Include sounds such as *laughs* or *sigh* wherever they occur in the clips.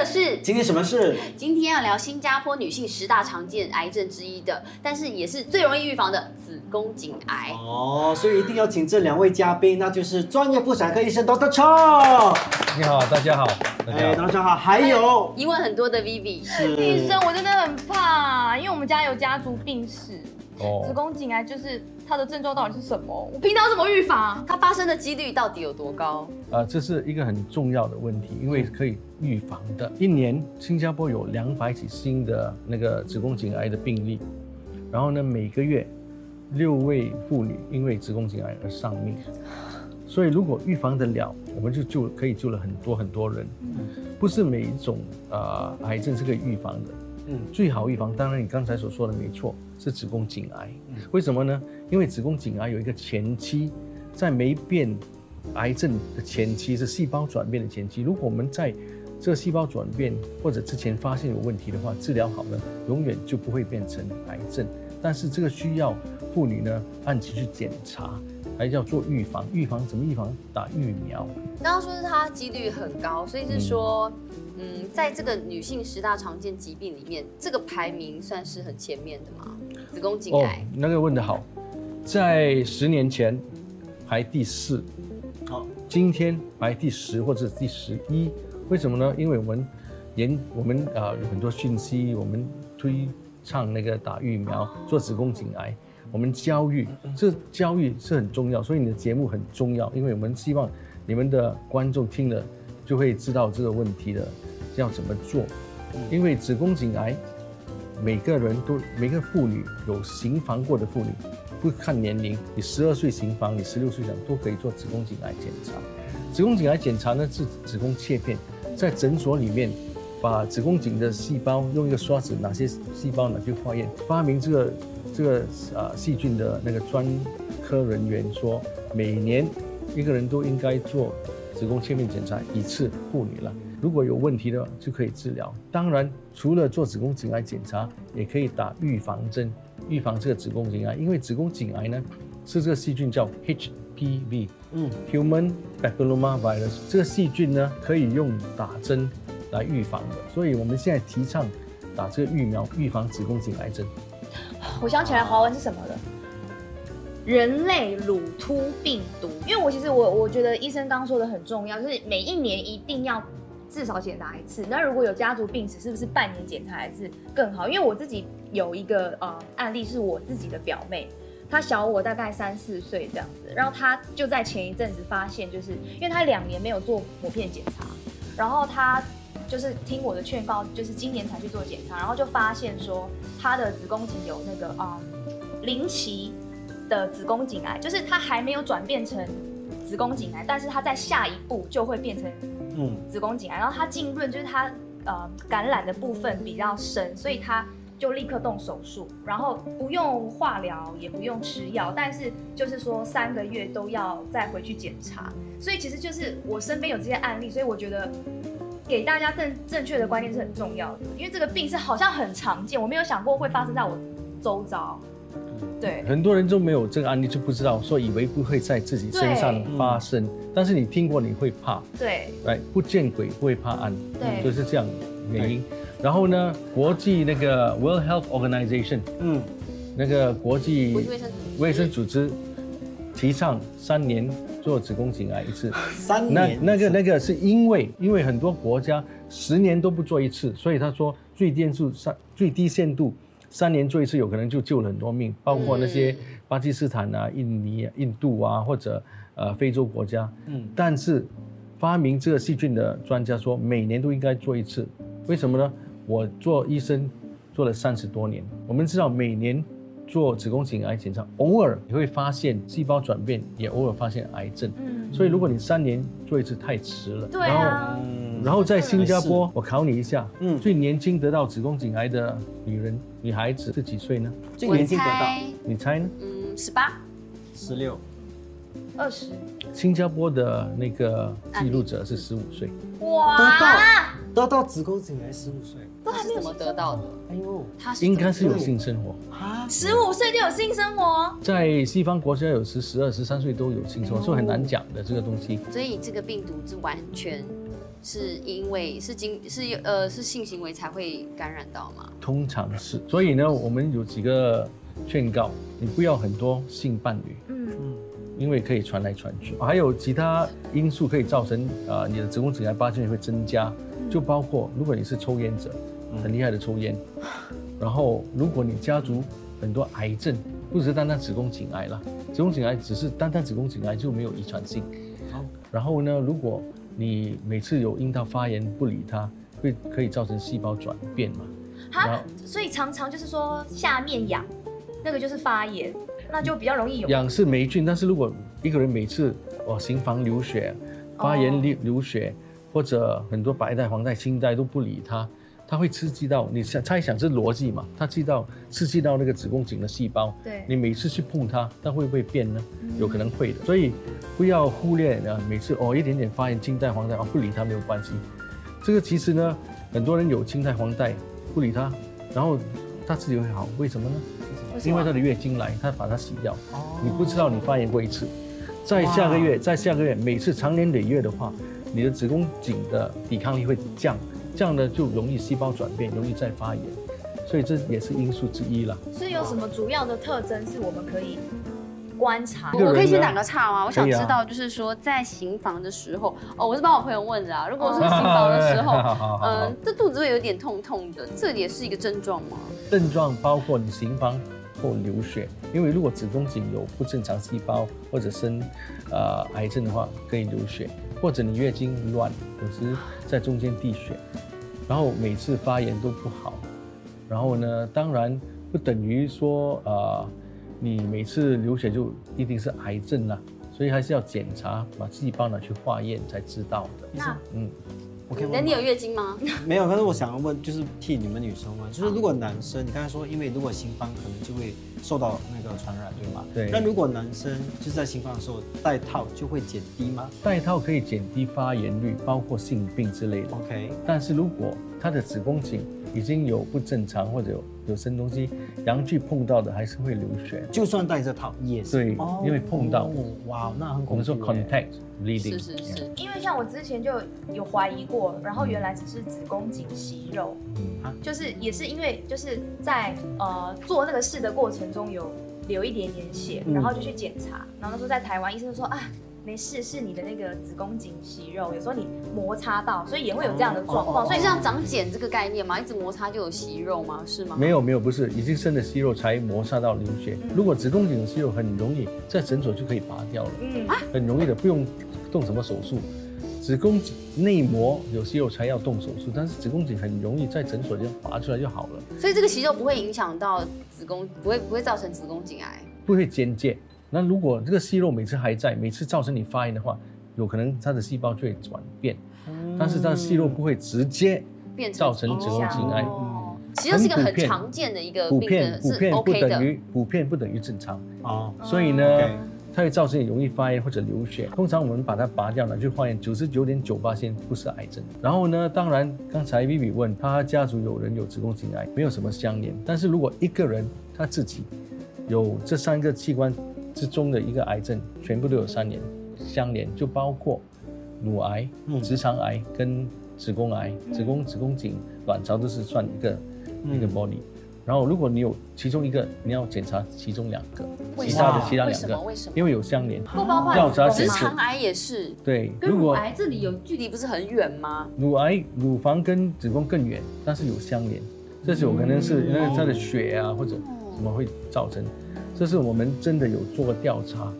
的是，今天什么事？今天要聊新加坡女性十大常见癌症之一的，但是也是最容易预防的子宫颈癌。哦，所以一定要请这两位嘉宾，那就是专业妇产科医生 Dr. Chong。你好，大家好，大哎家好。还有疑问很多的 Vivi，是医生，我真的很怕，因为我们家有家族病史，子哦，宫颈癌就是它的症状到底是什么？我平常怎么预防？它发生的几率到底有多高？呃，这是一个很重要的问题，因为可以预防的。一年新加坡有两百起新的那个子宫颈癌的病例，然后呢，每个月六位妇女因为子宫颈癌而丧命。所以如果预防得了，我们就救可以救了很多很多人。不是每一种呃癌症是可以预防的。嗯最好预防，当然你刚才所说的没错，是子宫颈癌。为什么呢？因为子宫颈癌有一个前期，在没变癌症的前期是细胞转变的前期。如果我们在这个细胞转变或者之前发现有问题的话，治疗好了，永远就不会变成癌症。但是这个需要妇女呢按期去检查，还要做预防。预防怎么预防？打疫苗。刚刚说是它几率很高，所以是说，嗯，在这个女性十大常见疾病里面，这个排名算是很前面的吗？子宫颈癌。那个问得好，在十年前排第四，好，今天排第十或者第十一，为什么呢？因为我们研我们呃有很多讯息，我们推倡那个打疫苗做子宫颈癌，我们教育，这教育是很重要，所以你的节目很重要，因为我们希望你们的观众听了就会知道这个问题的要怎么做，因为子宫颈癌每个人都每个妇女有行房过的妇女，不看年龄，你十二岁行房，你十六岁想都可以做子宫颈癌检查。子宫颈癌检查呢是子宫切片，在诊所里面把子宫颈的细胞用一个刷子，哪些细胞拿去化验。发明这个这个啊细菌的那个专科人员说，每年一个人都应该做子宫切片检查一次，妇女了。如果有问题的就可以治疗。当然，除了做子宫颈癌检查，也可以打预防针，预防这个子宫颈癌。因为子宫颈癌呢是这个细菌叫 HPV，嗯，Human Papilloma Virus，这个细菌呢可以用打针来预防的，所以我们现在提倡打这个疫苗预防子宫颈癌症。我想起来华文是什么了？人类乳突病毒。因为我其实我我觉得医生刚刚说的很重要，就是每一年一定要至少检查一次。那如果有家族病史，是不是半年检查一次更好？因为我自己有一个呃案例，是我自己的表妹。她小我大概三四岁这样子，然后她就在前一阵子发现，就是因为她两年没有做膜片检查，然后她就是听我的劝告，就是今年才去做检查，然后就发现说她的子宫颈有那个嗯零期的子宫颈癌，就是她还没有转变成子宫颈癌，但是她在下一步就会变成嗯子宫颈癌，然后它浸润就是它呃感染的部分比较深，所以它就立刻动手术，然后不用化疗，也不用吃药，但是就是说三个月都要再回去检查。所以其实就是我身边有这些案例，所以我觉得给大家正正确的观念是很重要的，因为这个病是好像很常见，我没有想过会发生在我周遭。对，很多人都没有这个案例，就不知道，说以为不会在自己身上对发生，但是你听过你会怕，对，哎，不见鬼不会怕暗，对。就是这样原因。然后呢，国际那个 World Health Organization 嗯，那个国际国际卫生组织。卫生组织提倡三年做子宫颈癌一次。*laughs* 三那年那个那个是因为因为很多国家十年都不做一次，所以他说最低数三最低限度三年做一次，有可能就救了很多命，包括那些巴基斯坦啊、印尼、啊、印度啊，或者呃非洲国家。嗯但是发明这个细菌的专家说，每年都应该做一次，为什么呢？我做医生做了三十多年，我们知道每年做子宫颈癌检查，偶尔你会发现细胞转变，也偶尔发现癌症。嗯，所以如果你三年做一次太迟了。对啊，嗯然后在新加坡，我考你一下，嗯。最年轻得到子宫颈癌的女人、女孩子是几岁呢？最年轻得到。你猜呢？嗯，十八，十六，二十，新加坡的那个记录者是十五岁，哇，得到得到子宫颈癌十五岁，他是怎么得到的？哎呦。他是应该是有性生活。啊，十五岁就有性生活，在西方国家有时十二、十三岁都有性生活，所以很难讲的这个东西。所以这个病毒是完全是因为是经是呃是性行为才会感染到吗？通常是，所以呢，我们有几个劝告，你不要很多性伴侣，嗯嗯，因为可以传来传去。还有其他因素可以造成啊、呃你的子宫颈癌发现会增加，就包括如果你是抽烟者，很厉害的抽烟，*laughs* 然后如果你家族很多癌症，不只是单单子宫颈癌了，子宫颈癌只是单单子宫颈癌就没有遗传性。好然后呢，如果你每次有阴道发炎不理它，会可以造成细胞转变嘛？然哈，所以常常就是说下面痒，那个就是发炎，那就比较容易有。痒是霉菌，但是如果一个人每次哦行房流血、发炎流流血，或者很多白带、黄带、青带都不理它，它会刺激到你想猜想是逻辑嘛？它刺激到刺激到那个子宫颈的细胞，对你每次去碰它，它会不会变呢？有可能会的，所以不要忽略啊，每次哦一点点发炎青带、黄带哦不理它没有关系。这个其实呢，很多人有青带、黄带不理它，然后它自己会好，为什么呢？因为它的月经来，它把它洗掉。哦你不知道你发炎过一次，在下个月，在下个月，每次长年累月的话，你的子宫颈的抵抗力会降，这样呢就容易细胞转变，容易再发炎，所以这也是因素之一啦。所以有什么主要的特征是我们可以观察我可以先打个岔吗？我想知道，就是说在行房的时候，哦，我是帮我朋友问的啊。如果是行房的时候 *laughs* 嗯，这肚子会有点痛痛的，这也是一个症状吗？症状包括你行房后流血，因为如果子宫颈有不正常细胞或者生呃癌症的话，可以流血，或者你月经乱，有时在中间滴血，然后每次发炎都不好，然后呢，当然不等于说呃你每次流血就一定是癌症啦，所以还是要检查，把细胞拿去化验才知道的。那嗯，我可以问那你有月经吗？*laughs* 没有，但是我想要问，就是替你们女生问，就是如果男生，你刚才说，因为如果新方可能就会受到那个传染，对吗？对那如果男生就是在新方的时候戴套，就会减低吗戴套可以减低发炎率，包括性病之类的。？OK，但是如果他的子宫颈已经有不正常或者有有生东西，阳具碰到的还是会流血。就算戴着套也是。对因为碰到哦哇，那很恐怖。我们说 contact bleeding，是是是，因为像我之前就有怀疑过，然后原来只是子宫颈息肉，嗯就是也是因为就是在呃做那个事的过程中有流一点点血，嗯然后就去检查，然后那时候在台湾医生就说啊。没事，是你的那个子宫颈息肉，有时候你摩擦到，所以也会有这样的状况。哦哦哦所以像长茧这个概念嘛，一直摩擦就有息肉吗？是吗？没有没有，不是已经生的息肉才摩擦到流血。如果子宫颈的息肉很容易在诊所就可以拔掉了，嗯啊，很容易的，不用动什么手术。子宫颈内膜有息肉才要动手术，但是子宫颈很容易在诊所就拔出来就好了，所以这个息肉不会影响到子宫，不会不会造成子宫颈癌。不会间接。那如果这个息肉每次还在，每次造成你发炎的话，有可能它的细胞就会转变，但是它的息肉不会直接变成造成子宫颈癌。哦，息肉是一个很常见的一个普病的，普遍不。等于普遍不等于正常，哦，所以呢它会造成你容易发炎或者流血。通常我们把它拔掉了，就发现九十九点九八先不是癌症。然后呢，当然刚才 Vivi 问他家族有人有子宫颈癌，没有什么相连。但是如果一个人他自己有这三个器官之中的一个癌症，全部都有三年相连，就包括乳癌、嗯。直肠癌跟子宫癌、子宫、子宫颈、卵巢都是算一个、一个 body。然后如果你有其中一个，你要检查其中两个，其他的其他两个什么？为什么，因为有相连。不包括直肠癌也是，对，跟乳如果癌这里有距离不是很远吗？乳癌乳房跟子宫更远，但是有相连，这是有可能是那个它的血啊或者什么会造成，这是我们真的有做过调查，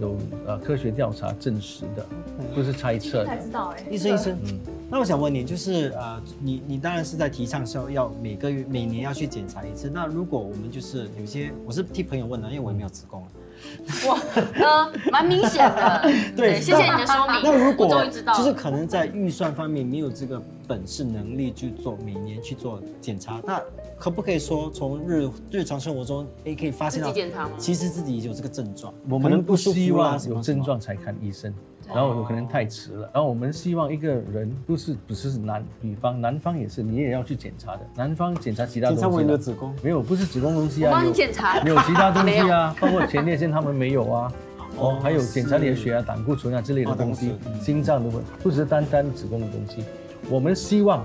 有呃科学调查证实的，不是猜测的。才知道哎、医生医生，嗯那我想问你，就是呃，你你当然是在提倡说要每个月每年要去检查一次。那如果我们就是有些，我是替朋友问的，因为我也没有子宫。哇，呃，蛮明显的。*laughs* 对谢谢你的说明。那如果就是可能在预算方面没有这个本事能力去做每年去做检查，那可不可以说从日日常生活中，诶可以发现到自己检查吗其实自己有这个症状，我们不希望有症状才看医生，然后有可能太迟了。然后我们希望一个人不是不是男，女方男方也是，你也要去检查的。男方检查其他东西了子宫。没有，不是子宫东西啊，我帮你检查。没有其他东西啊，包括前列腺他们没有啊，*laughs* 哦，还有检查你的血啊、胆固醇啊之类的东西心脏的问，不只是单单子宫的东西。我们希望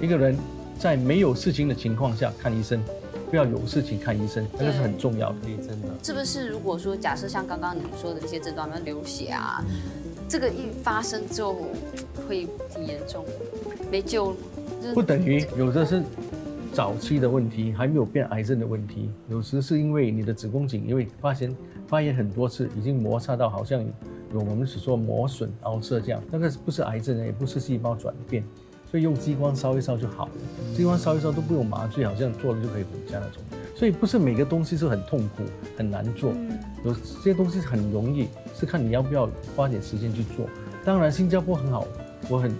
一个人在没有事情的情况下看医生，不要有事情看医生，那个是很重要的。对，真的。是不是？如果说假设像刚刚你说的这些症状，比如流血啊，这个一发生之后会挺严重的，没救了。就是不等于有的是早期的问题，还没有变癌症的问题。有时是因为你的子宫颈因为发现发炎很多次，已经摩擦到好像有我们所说磨损、凹色这样，那个不是癌症，也不是细胞转变，所以用激光烧一烧就好了。激光烧一烧都不用麻醉，好像做了就可以回家那种。所以不是每个东西是很痛苦、很难做，有些东西很容易，是看你要不要花点时间去做。当然，新加坡很好，我很。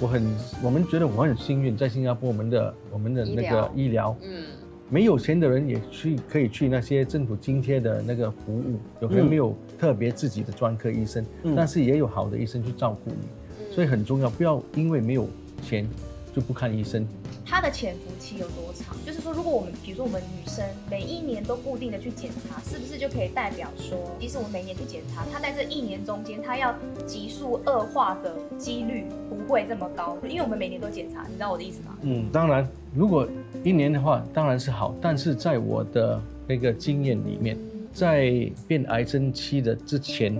我很，我们觉得我很幸运，在新加坡，我们的我们的那个医疗，嗯，没有钱的人也去可以去那些政府津贴的那个服务，有没有特别自己的专科医生，嗯但是也有好的医生去照顾你，所以很重要，不要因为没有钱就不看医生。它的潜伏期有多长？就是说，如果我们比如说我们女生每一年都固定的去检查，是不是就可以代表说，即使我们每年去检查，它在这一年中间，它要急速恶化的几率不会这么高？因为我们每年都检查，你知道我的意思吗？嗯，当然，如果一年的话，当然是好，但是在我的那个经验里面，在变癌症期的之前，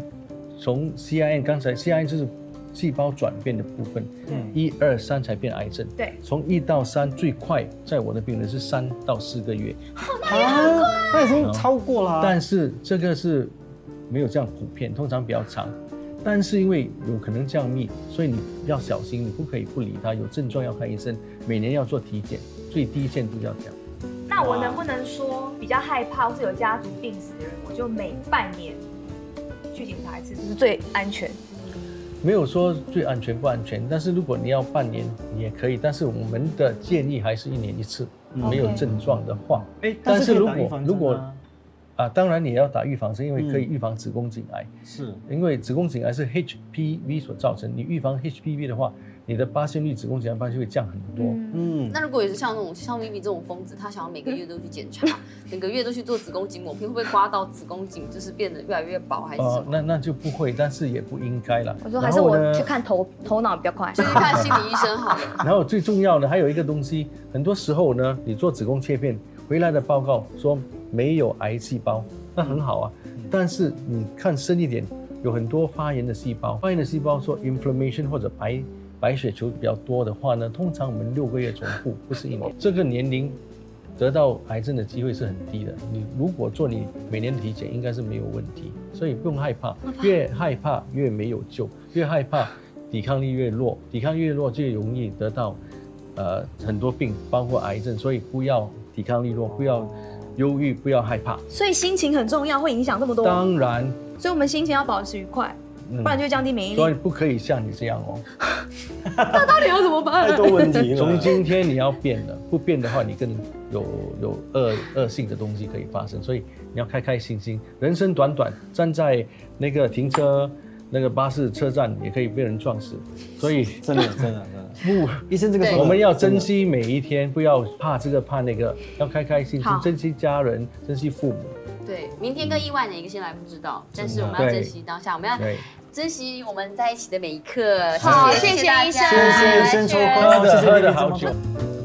从 CIN 刚才 CIN 就是细胞转变的部分，嗯一二三才变癌症。对，从一到三最快，在我的病人是三到四个月，*laughs* 啊，那已经超过了啊。但是这个是没有这样普遍，通常比较长。但是因为有可能降密，所以你要小心，你不可以不理他。有症状要看医生，每年要做体检，最低限度要这样。那我能不能说比较害怕或是有家族病史的人，我就每半年去检查一次，这是最安全？没有说最安全不安全，但是如果你要半年也可以，但是我们的建议还是一年一次，没有症状的话。哎，但是如果如果啊啊，当然你要打预防针，因为可以嗯。预防子宫颈癌。是。因为子宫颈癌是 HPV 所造成，你预防 HPV 的话，你的发现率子宫颈癌发现会降很多。嗯，那如果也是像那种像咪咪这种疯子，他想要每个月都去检查，*laughs* 每个月都去做子宫颈抹片，会不会刮到子宫颈就是变得越来越薄，还是什呃，么？那那就不会，但是也不应该了。我说还是我去看头头脑比较快。就去看心理医生好了。*laughs* 然后最重要的还有一个东西，很多时候呢，你做子宫切片回来的报告说没有癌细胞，那很好啊。但是你看深一点，有很多发炎的细胞，发炎的细胞说 inflammation 或者白白血球比较多的话呢，通常我们六个月重复，不是一年。这个年龄得到癌症的机会是很低的。你如果做你每年的体检，应该是没有问题，所以不用害怕。越害怕越没有救，越害怕抵抗力越弱，抵抗力越弱就越容易得到呃很多病，包括癌症。所以不要抵抗力弱，不要忧郁，不要害怕。所以心情很重要，会影响这么多。当然，所以我们心情要保持愉快，嗯不然就降低免疫力。所以不可以像你这样哦。*laughs* 那到底要怎么办太？多问题了。从今天你要变了，不变的话，你更有有恶恶性的东西可以发生。所以你要开开心心，人生短短，站在那个停车那个巴士车站也可以被人撞死。所以真的 *laughs* 真的真的，不，医生这个我们要珍惜每一天，不要怕这个怕那个，要开开心心，珍惜家人，珍惜父母。对，明天跟意外哪一个先来不知道，但是我们要珍惜当下，我们要对，珍惜我们在一起的每一刻。好谢谢谢医生大家谢谢医生抽空，喝的喝谢谢你这么的好酒多。